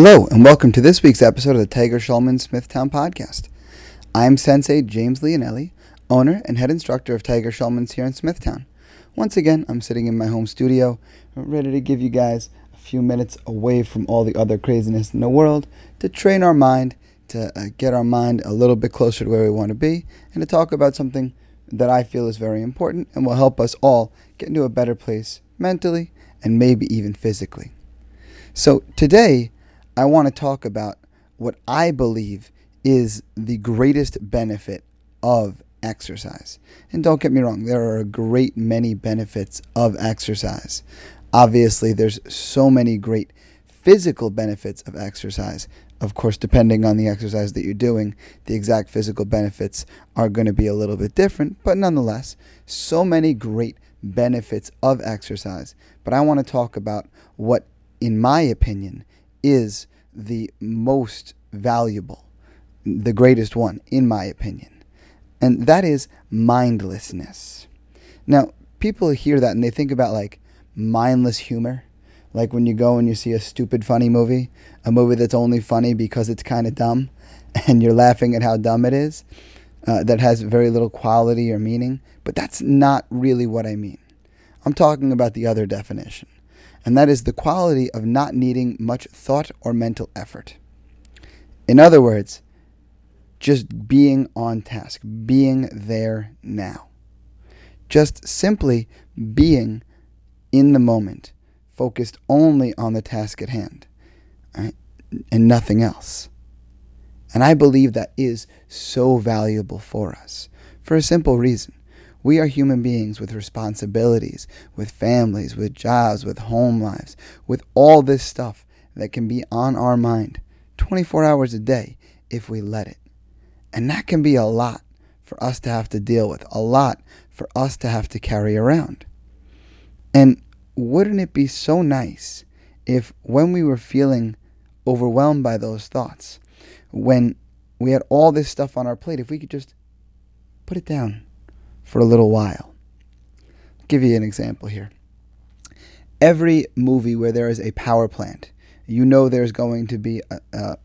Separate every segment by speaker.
Speaker 1: Hello, and welcome to this week's episode of the Tiger Schulman Smithtown podcast. I'm Sensei James Leonelli, owner and head instructor of Tiger Schulman's here in Smithtown. Once again, I'm sitting in my home studio, ready to give you guys a few minutes away from all the other craziness in the world to train our mind, to uh, get our mind a little bit closer to where we want to be, and to talk about something that I feel is very important and will help us all get into a better place mentally and maybe even physically. So today, I want to talk about what I believe is the greatest benefit of exercise. And don't get me wrong, there are a great many benefits of exercise. Obviously, there's so many great physical benefits of exercise. Of course, depending on the exercise that you're doing, the exact physical benefits are going to be a little bit different, but nonetheless, so many great benefits of exercise. But I want to talk about what, in my opinion, is the most valuable, the greatest one, in my opinion. And that is mindlessness. Now, people hear that and they think about like mindless humor. Like when you go and you see a stupid funny movie, a movie that's only funny because it's kind of dumb, and you're laughing at how dumb it is, uh, that has very little quality or meaning. But that's not really what I mean. I'm talking about the other definition and that is the quality of not needing much thought or mental effort. In other words, just being on task, being there now. Just simply being in the moment, focused only on the task at hand, right? and nothing else. And I believe that is so valuable for us for a simple reason. We are human beings with responsibilities, with families, with jobs, with home lives, with all this stuff that can be on our mind 24 hours a day if we let it. And that can be a lot for us to have to deal with, a lot for us to have to carry around. And wouldn't it be so nice if, when we were feeling overwhelmed by those thoughts, when we had all this stuff on our plate, if we could just put it down for a little while. I'll give you an example here. Every movie where there is a power plant, you know there's going to be a, a,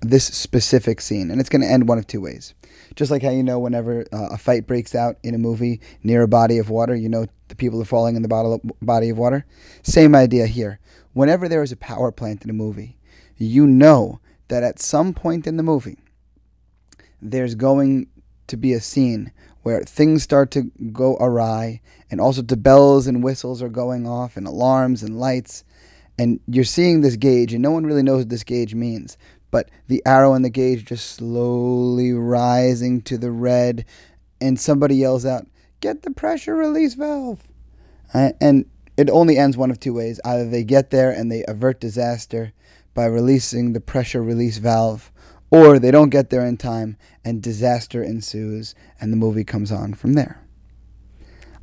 Speaker 1: this specific scene, and it's going to end one of two ways. Just like how you know whenever uh, a fight breaks out in a movie near a body of water, you know the people are falling in the bottle body of water. Same idea here. Whenever there is a power plant in a movie, you know that at some point in the movie, there's going to be a scene where things start to go awry and also the bells and whistles are going off and alarms and lights and you're seeing this gauge and no one really knows what this gauge means but the arrow in the gauge just slowly rising to the red and somebody yells out get the pressure release valve! Uh, and it only ends one of two ways. Either they get there and they avert disaster by releasing the pressure release valve or they don't get there in time and disaster ensues and the movie comes on from there.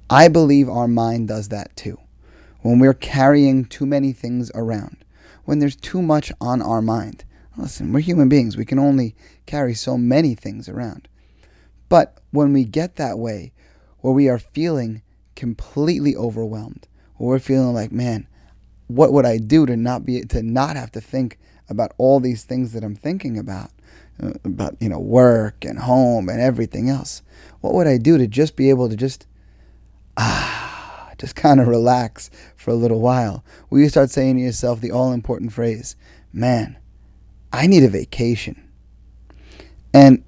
Speaker 1: I believe our mind does that too. When we're carrying too many things around, when there's too much on our mind. Listen, we're human beings. We can only carry so many things around. But when we get that way, where we are feeling completely overwhelmed, or we're feeling like, man, what would I do to not be to not have to think about all these things that I'm thinking about? About you know work and home and everything else what would i do to just be able to just ah just kind of relax for a little while? Will you start saying to yourself the all important phrase man i need a vacation. And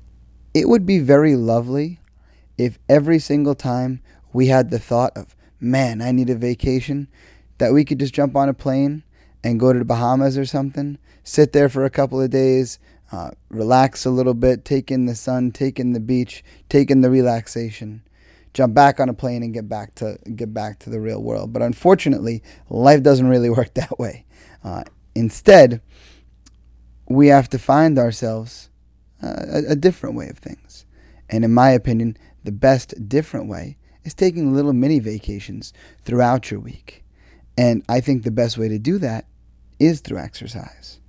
Speaker 1: it would be very lovely if every single time we had the thought of man i need a vacation that we could just jump on a plane and go to the bahamas or something sit there for a couple of days uh, relax a little bit, take in the sun, take in the beach, take in the relaxation, jump back on a plane and get back to get back to the real world. But unfortunately, life doesn't really work that way. Uh, instead, we have to find ourselves uh, a, a different way of things. And in my opinion, the best different way is taking little mini vacations throughout your week. And I think the best way to do that is through exercise.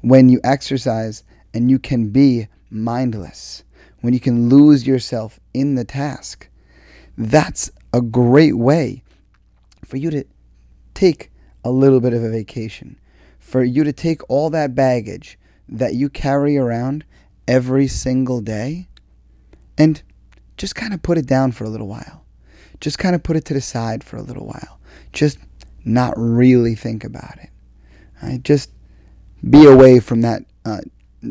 Speaker 1: When you exercise, and you can be mindless, when you can lose yourself in the task, that's a great way for you to take a little bit of a vacation, for you to take all that baggage that you carry around every single day and just kind of put it down for a little while. Just kind of put it to the side for a little while. Just not really think about it. Right? Just be away from that uh,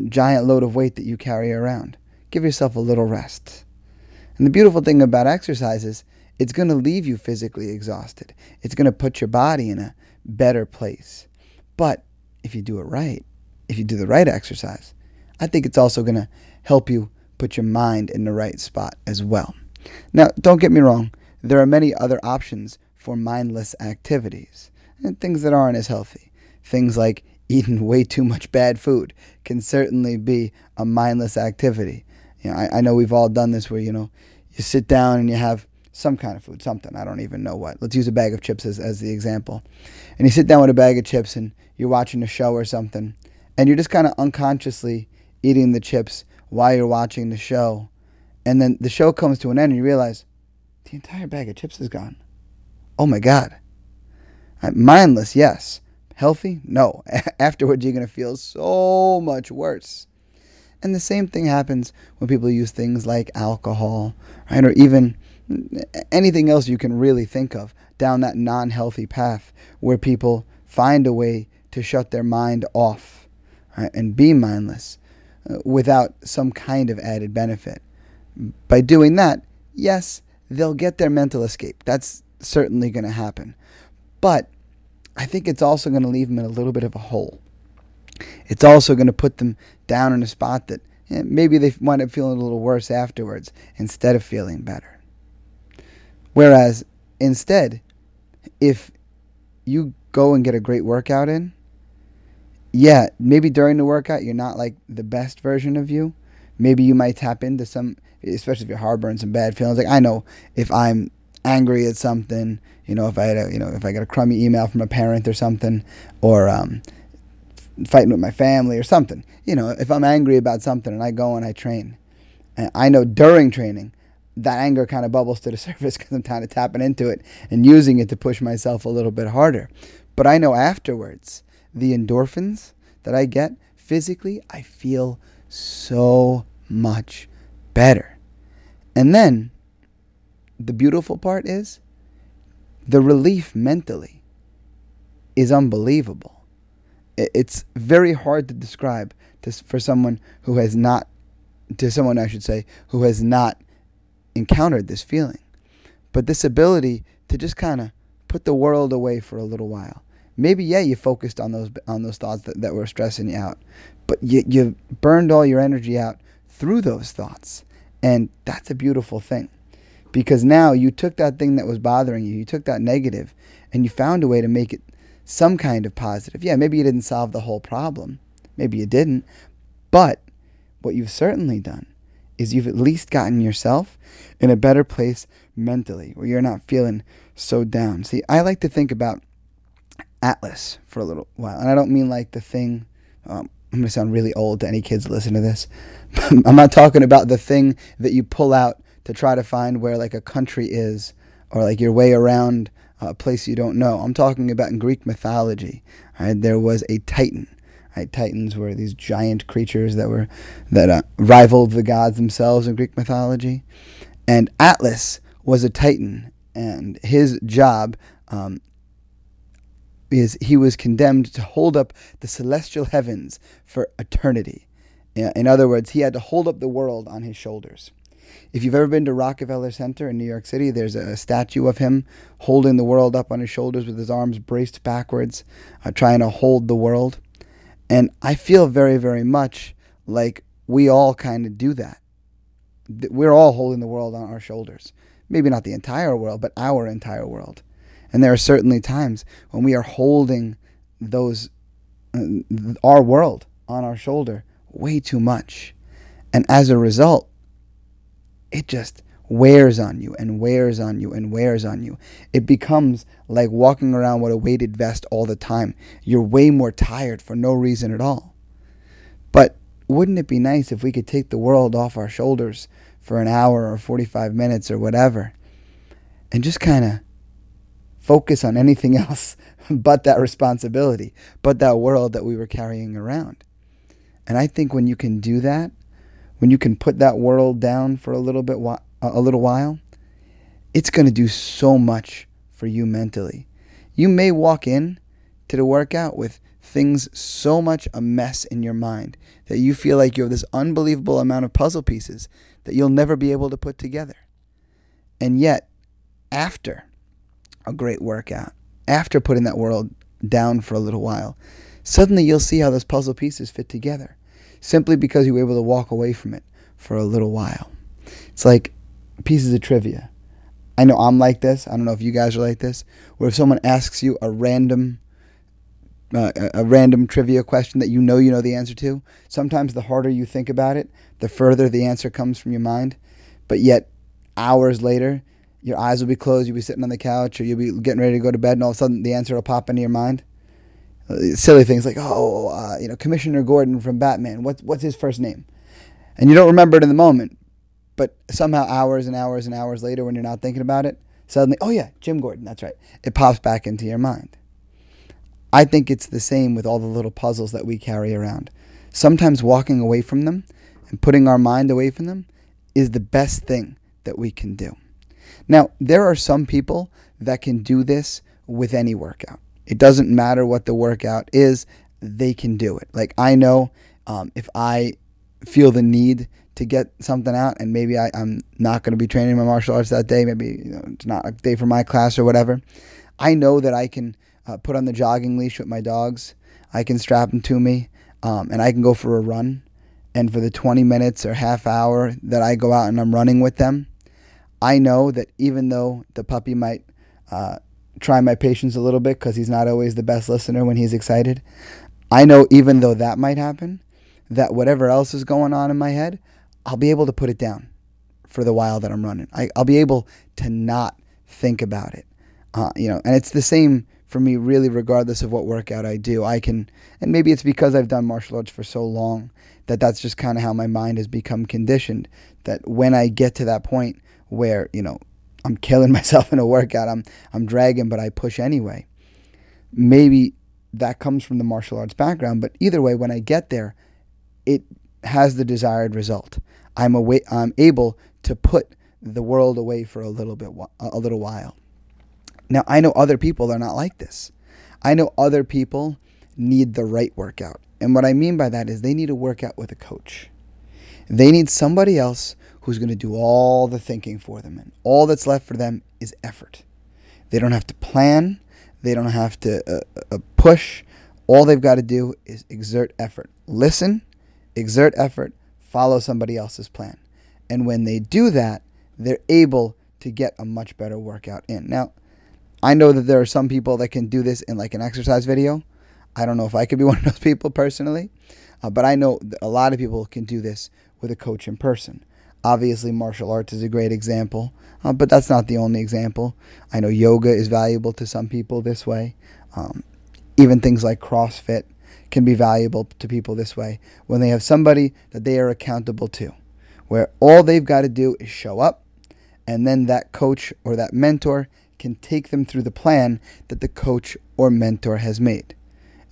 Speaker 1: giant load of weight that you carry around. Give yourself a little rest. And the beautiful thing about exercise is it's going to leave you physically exhausted. It's going to put your body in a better place. But if you do it right, if you do the right exercise, I think it's also going to help you put your mind in the right spot as well. Now, don't get me wrong, there are many other options for mindless activities and things that aren't as healthy. Things like eating way too much bad food can certainly be a mindless activity. You know, I, I know we've all done this where, you know, you sit down and you have some kind of food, something, I don't even know what. Let's use a bag of chips as, as the example. And you sit down with a bag of chips and you're watching a show or something, and you're just kind of unconsciously eating the chips while you're watching the show. And then the show comes to an end and you realize the entire bag of chips is gone. Oh my God. Mindless, yes. Healthy? No. Afterwards, you're going to feel so much worse. And the same thing happens when people use things like alcohol, right? Or even anything else you can really think of down that non healthy path where people find a way to shut their mind off right? and be mindless uh, without some kind of added benefit. By doing that, yes, they'll get their mental escape. That's certainly going to happen. But I think it's also going to leave them in a little bit of a hole. It's also going to put them down in a spot that eh, maybe they wind up feeling a little worse afterwards instead of feeling better. Whereas instead, if you go and get a great workout in, yeah, maybe during the workout you're not like the best version of you. Maybe you might tap into some, especially if you're harboring some bad feelings. Like I know if I'm angry at something, you know, if I had a, you know, if I got a crummy email from a parent or something, or um, fighting with my family or something, you know, if I'm angry about something and I go and I train, and I know during training that anger kind of bubbles to the surface because I'm kind of tapping into it and using it to push myself a little bit harder. But I know afterwards, the endorphins that I get physically, I feel so much better. And then the beautiful part is the relief mentally is unbelievable. It's very hard to describe to, for someone who has not, to someone I should say, who has not encountered this feeling. But this ability to just kind of put the world away for a little while. Maybe yeah, you focused on those on those thoughts that, that were stressing you out, but you you burned all your energy out through those thoughts, and that's a beautiful thing, because now you took that thing that was bothering you, you took that negative, and you found a way to make it some kind of positive. Yeah, maybe you didn't solve the whole problem, maybe you didn't, but what you've certainly done is you've at least gotten yourself in a better place mentally where you're not feeling so down. See, I like to think about Atlas for a little while. And I don't mean like the thing, um, I'm going to sound really old to any kids listen to this. I'm not talking about the thing that you pull out to try to find where like a country is or like your way around a place you don't know. I'm talking about in Greek mythology. Right? There was a Titan Right? Titans were these giant creatures that were that uh, rivaled the gods themselves in Greek mythology, and Atlas was a Titan, and his job um, is he was condemned to hold up the celestial heavens for eternity. In other words, he had to hold up the world on his shoulders. If you've ever been to Rockefeller Center in New York City, there's a statue of him holding the world up on his shoulders with his arms braced backwards, uh, trying to hold the world. And I feel very, very much like we all kind of do that. We're all holding the world on our shoulders. Maybe not the entire world, but our entire world. And there are certainly times when we are holding those, uh, our world on our shoulder way too much. And as a result, it just wears on you and wears on you and wears on you. It becomes like walking around with a weighted vest all the time. You're way more tired for no reason at all. But wouldn't it be nice if we could take the world off our shoulders for an hour or 45 minutes or whatever and just kind of focus on anything else but that responsibility, but that world that we were carrying around. And I think when you can do that, when you can put that world down for a little bit a little while, it's going to do so much for you mentally. You may walk in to the workout with things so much a mess in your mind that you feel like you have this unbelievable amount of puzzle pieces that you'll never be able to put together. And yet, after a great workout, after putting that world down for a little while, suddenly you'll see how those puzzle pieces fit together simply because you were able to walk away from it for a little while. It's like pieces of trivia. I know I'm like this. I don't know if you guys are like this. Where if someone asks you a random uh, a random trivia question that you know you know the answer to, sometimes the harder you think about it, the further the answer comes from your mind. But yet, hours later, your eyes will be closed, you'll be sitting on the couch, or you'll be getting ready to go to bed, and all of a sudden the answer will pop into your mind. Silly things like, oh, uh, you know, Commissioner Gordon from Batman. What's what's his first name? And you don't remember it in the moment, but somehow hours and hours and hours later, when you're not thinking about it, suddenly, oh yeah, Jim Gordon. That's right. It pops back into your mind. I think it's the same with all the little puzzles that we carry around. Sometimes walking away from them and putting our mind away from them is the best thing that we can do. Now, there are some people that can do this with any workout. It doesn't matter what the workout is, they can do it. Like, I know um, if I feel the need to get something out and maybe I, am not going to be training my martial arts that day, maybe you know, it's not a day for my class or whatever, I know that I can uh, put on the jogging leash with my dogs. I can strap them to me, um, and I can go for a run. And for the 20 minutes or half hour that I go out and I'm running with them, I know that even though the puppy might uh, try my patience a little bit because he's not always the best listener when he's excited, I know even though that might happen, that whatever else is going on in my head, I'll be able to put it down for the while that I'm running. I, will be able to not think about it. Uh, you know, and it's the same for me, really, regardless of what workout I do. I can, and maybe it's because I've done martial arts for so long that that's just kind of how my mind has become conditioned. That when I get to that point where you know I'm killing myself in a workout, I'm I'm dragging, but I push anyway. Maybe that comes from the martial arts background, but either way, when I get there, it has the desired result. I'm away, I'm able to put the world away for a little bit, a little while. Now, I know other people are not like this. I know other people need the right workout. And what I mean by that is they need a workout with a coach. They need somebody else who's going to do all the thinking for them. And all that's left for them is effort. They don't have to plan, they don't have to uh, uh, push. All they've got to do is exert effort. Listen, exert effort, follow somebody else's plan. And when they do that, they're able to get a much better workout in. Now, I know that there are some people that can do this in like an exercise video. I don't know if I could be one of those people personally, uh, but I know a lot of people can do this with a coach in person. Obviously, martial arts is a great example, uh, but that's not the only example. I know yoga is valuable to some people this way. Um, even things like CrossFit can be valuable to people this way when they have somebody that they are accountable to, where all they've got to do is show up, and then that coach or that mentor can take them through the plan that the coach or mentor has made.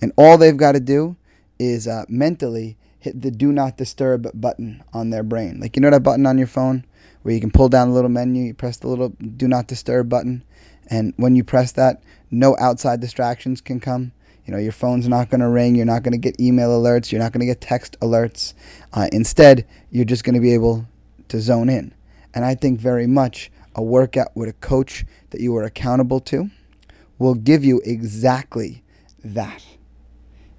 Speaker 1: And all they've got to do is uh, mentally hit the do not disturb button on their brain. Like, you know that button on your phone where you can pull down the little menu, you press the little do not disturb button. And when you press that, no outside distractions can come. You know, your phone's not going to ring. You're not going to get email alerts. You're not going to get text alerts. Uh, instead, you're just going to be able to zone in. And I think very much a workout with a coach that you are accountable to will give you exactly that.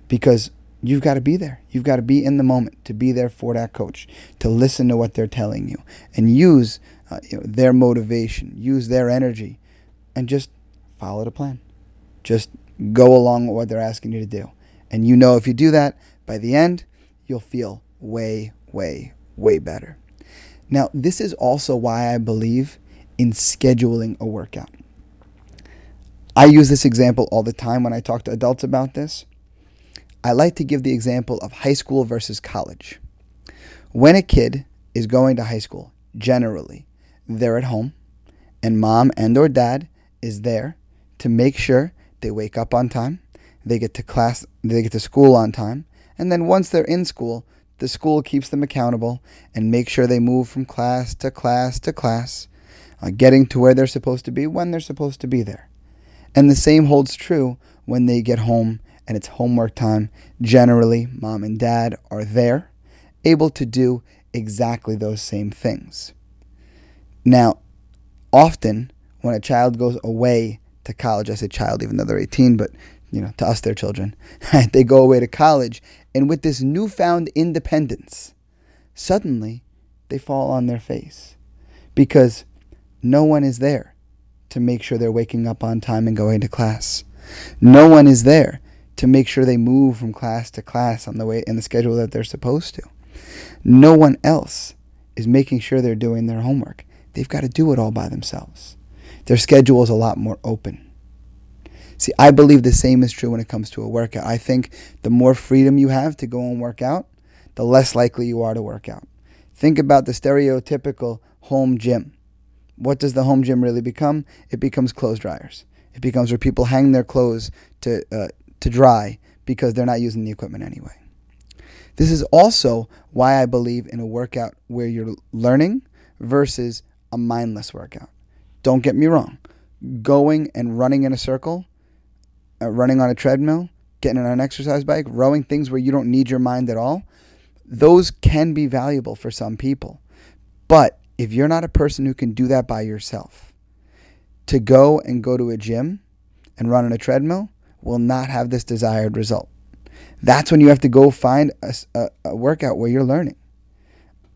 Speaker 1: Because you've got to be there. You've got to be in the moment to be there for that coach, to listen to what they're telling you, and use uh, you know, their motivation, use their energy, and just follow the plan. Just go along with what they're asking you to do. And you know if you do that, by the end, you'll feel way, way, way better. Now, this is also why I believe in scheduling a workout. I use this example all the time when I talk to adults about this. I like to give the example of high school versus college. When a kid is going to high school, generally, they're at home and mom and or dad is there to make sure they wake up on time, they get to class, they get to school on time, and then once they're in school, the school keeps them accountable and make sure they move from class to class to class, uh, getting to where they're supposed to be when they're supposed to be there. And the same holds true when they get home and it's homework time. Generally, mom and dad are there, able to do exactly those same things. Now, often when a child goes away to college, I say child even though they're 18, but you know, to us they're children. they go away to college and with this newfound independence, suddenly they fall on their face because no one is there to make sure they're waking up on time and going to class. No one is there to make sure they move from class to class on the way in the schedule that they're supposed to. No one else is making sure they're doing their homework. They've got to do it all by themselves. Their schedule is a lot more open. See, I believe the same is true when it comes to a workout. I think the more freedom you have to go and work out, the less likely you are to work out. Think about the stereotypical home gym. What does the home gym really become? It becomes clothes dryers. It becomes where people hang their clothes to, uh, to dry because they're not using the equipment anyway. This is also why I believe in a workout where you're learning versus a mindless workout. Don't get me wrong. Going and running in a circle, uh, running on a treadmill, getting on an exercise bike, rowing things where you don't need your mind at all, those can be valuable for some people. But if you're not a person who can do that by yourself, to go and go to a gym and run on a treadmill will not have this desired result. That's when you have to go find a, a, a workout where you're learning.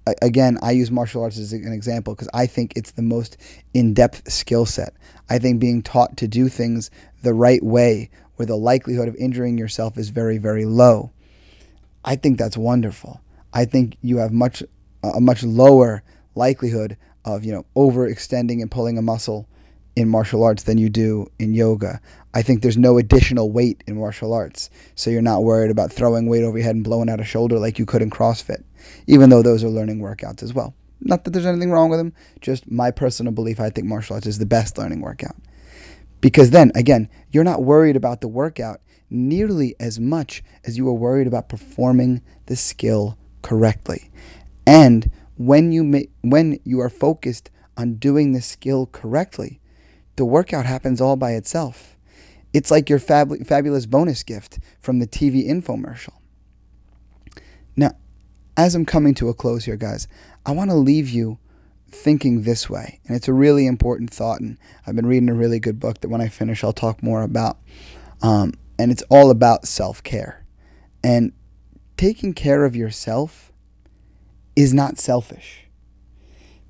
Speaker 1: A, again, I use martial arts as an example because I think it's the most in depth skill set. I think being taught to do things the right way where the likelihood of injuring yourself is very, very low. I think that's wonderful. I think you have much a much lower likelihood of you know overextending and pulling a muscle in martial arts than you do in yoga. I think there's no additional weight in martial arts, so you're not worried about throwing weight over your head and blowing out a shoulder like you could in CrossFit, even though those are learning workouts as well. Not that there's anything wrong with them, just my personal belief. I think martial arts is the best learning workout. Because then, again, you're not worried about the workout nearly as much as you are worried about performing the skill correctly. And when you ma- when you are focused on doing the skill correctly, the workout happens all by itself. It's like your fab- fabulous bonus gift from the TV infomercial. Now, as I'm coming to a close here, guys, I want to leave you thinking this way. And it's a really important thought. And I've been reading a really good book that when I finish, I'll talk more about. Um, and it's all about self care. And taking care of yourself is not selfish.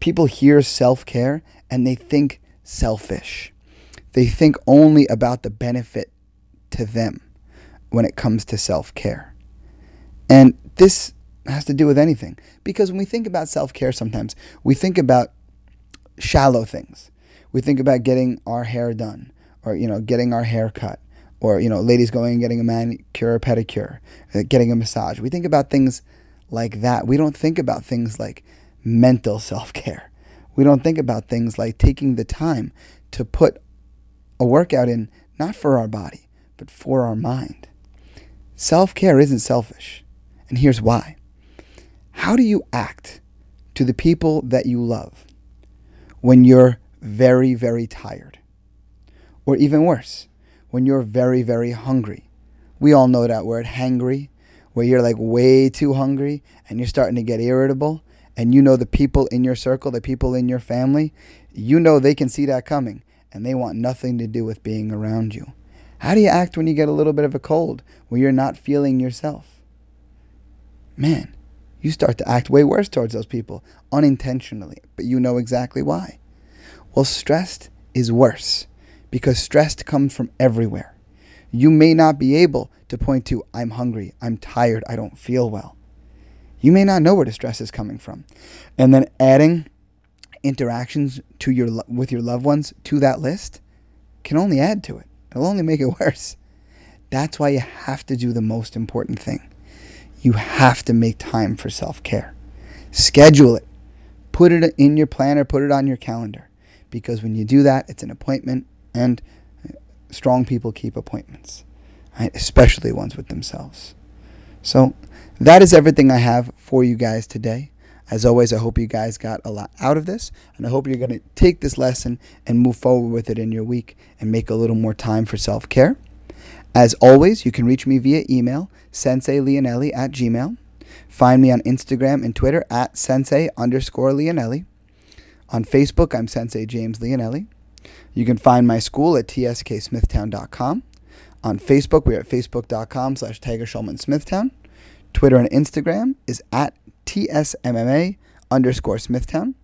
Speaker 1: People hear self care and they think selfish. They think only about the benefit to them when it comes to self care. And this has to do with anything. Because when we think about self care, sometimes we think about shallow things. We think about getting our hair done, or you know, getting our hair cut, or you know, ladies going and getting a manicure or pedicure, uh, getting a massage. We think about things like that. We don't think about things like mental self care. We don't think about things like taking the time to put a workout in, not for our body, but for our mind. Self care isn't selfish. And here's why. How do you act to the people that you love when you're very, very tired? Or even worse, when you're very, very hungry. We all know that word, hangry, where you're like way too hungry and you're starting to get irritable. And you know the people in your circle, the people in your family, you know they can see that coming and they want nothing to do with being around you. How do you act when you get a little bit of a cold, when you're not feeling yourself? Man, you start to act way worse towards those people unintentionally, but you know exactly why. Well, stressed is worse because stress comes from everywhere. You may not be able to point to, I'm hungry, I'm tired, I don't feel well. You may not know where the stress is coming from. And then adding interactions to your with your loved ones to that list can only add to it. It'll only make it worse. That's why you have to do the most important thing you have to make time for self care. Schedule it. Put it in your planner, put it on your calendar. Because when you do that, it's an appointment and uh, strong people keep appointments, right? especially ones with themselves. So that is everything I have for you guys today. As always, I hope you guys got a lot out of this, and I hope you're going to take this lesson and move forward with it in your week and make a little more time for self care. As always, you can reach me via email, senseileonelli at gmail. Find me on Instagram and Twitter at sensei underscore leonelli. On Facebook, I'm Sensei James Leonelli. You can find my school at tsksmithtown.com. On Facebook, we're at facebook.com slash Tiger Schulman Smithtown. Twitter and Instagram is at TSMMA underscore Smithtown.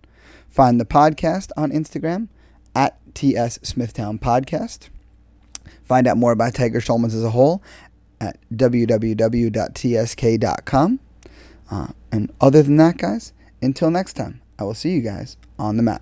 Speaker 1: Find the podcast on Instagram at TS Smithtown Podcast. Find out more about Tiger Schulman's as a whole at www.tsk.com. Uh, and other than that, guys, until next time, I will see you guys on the mat.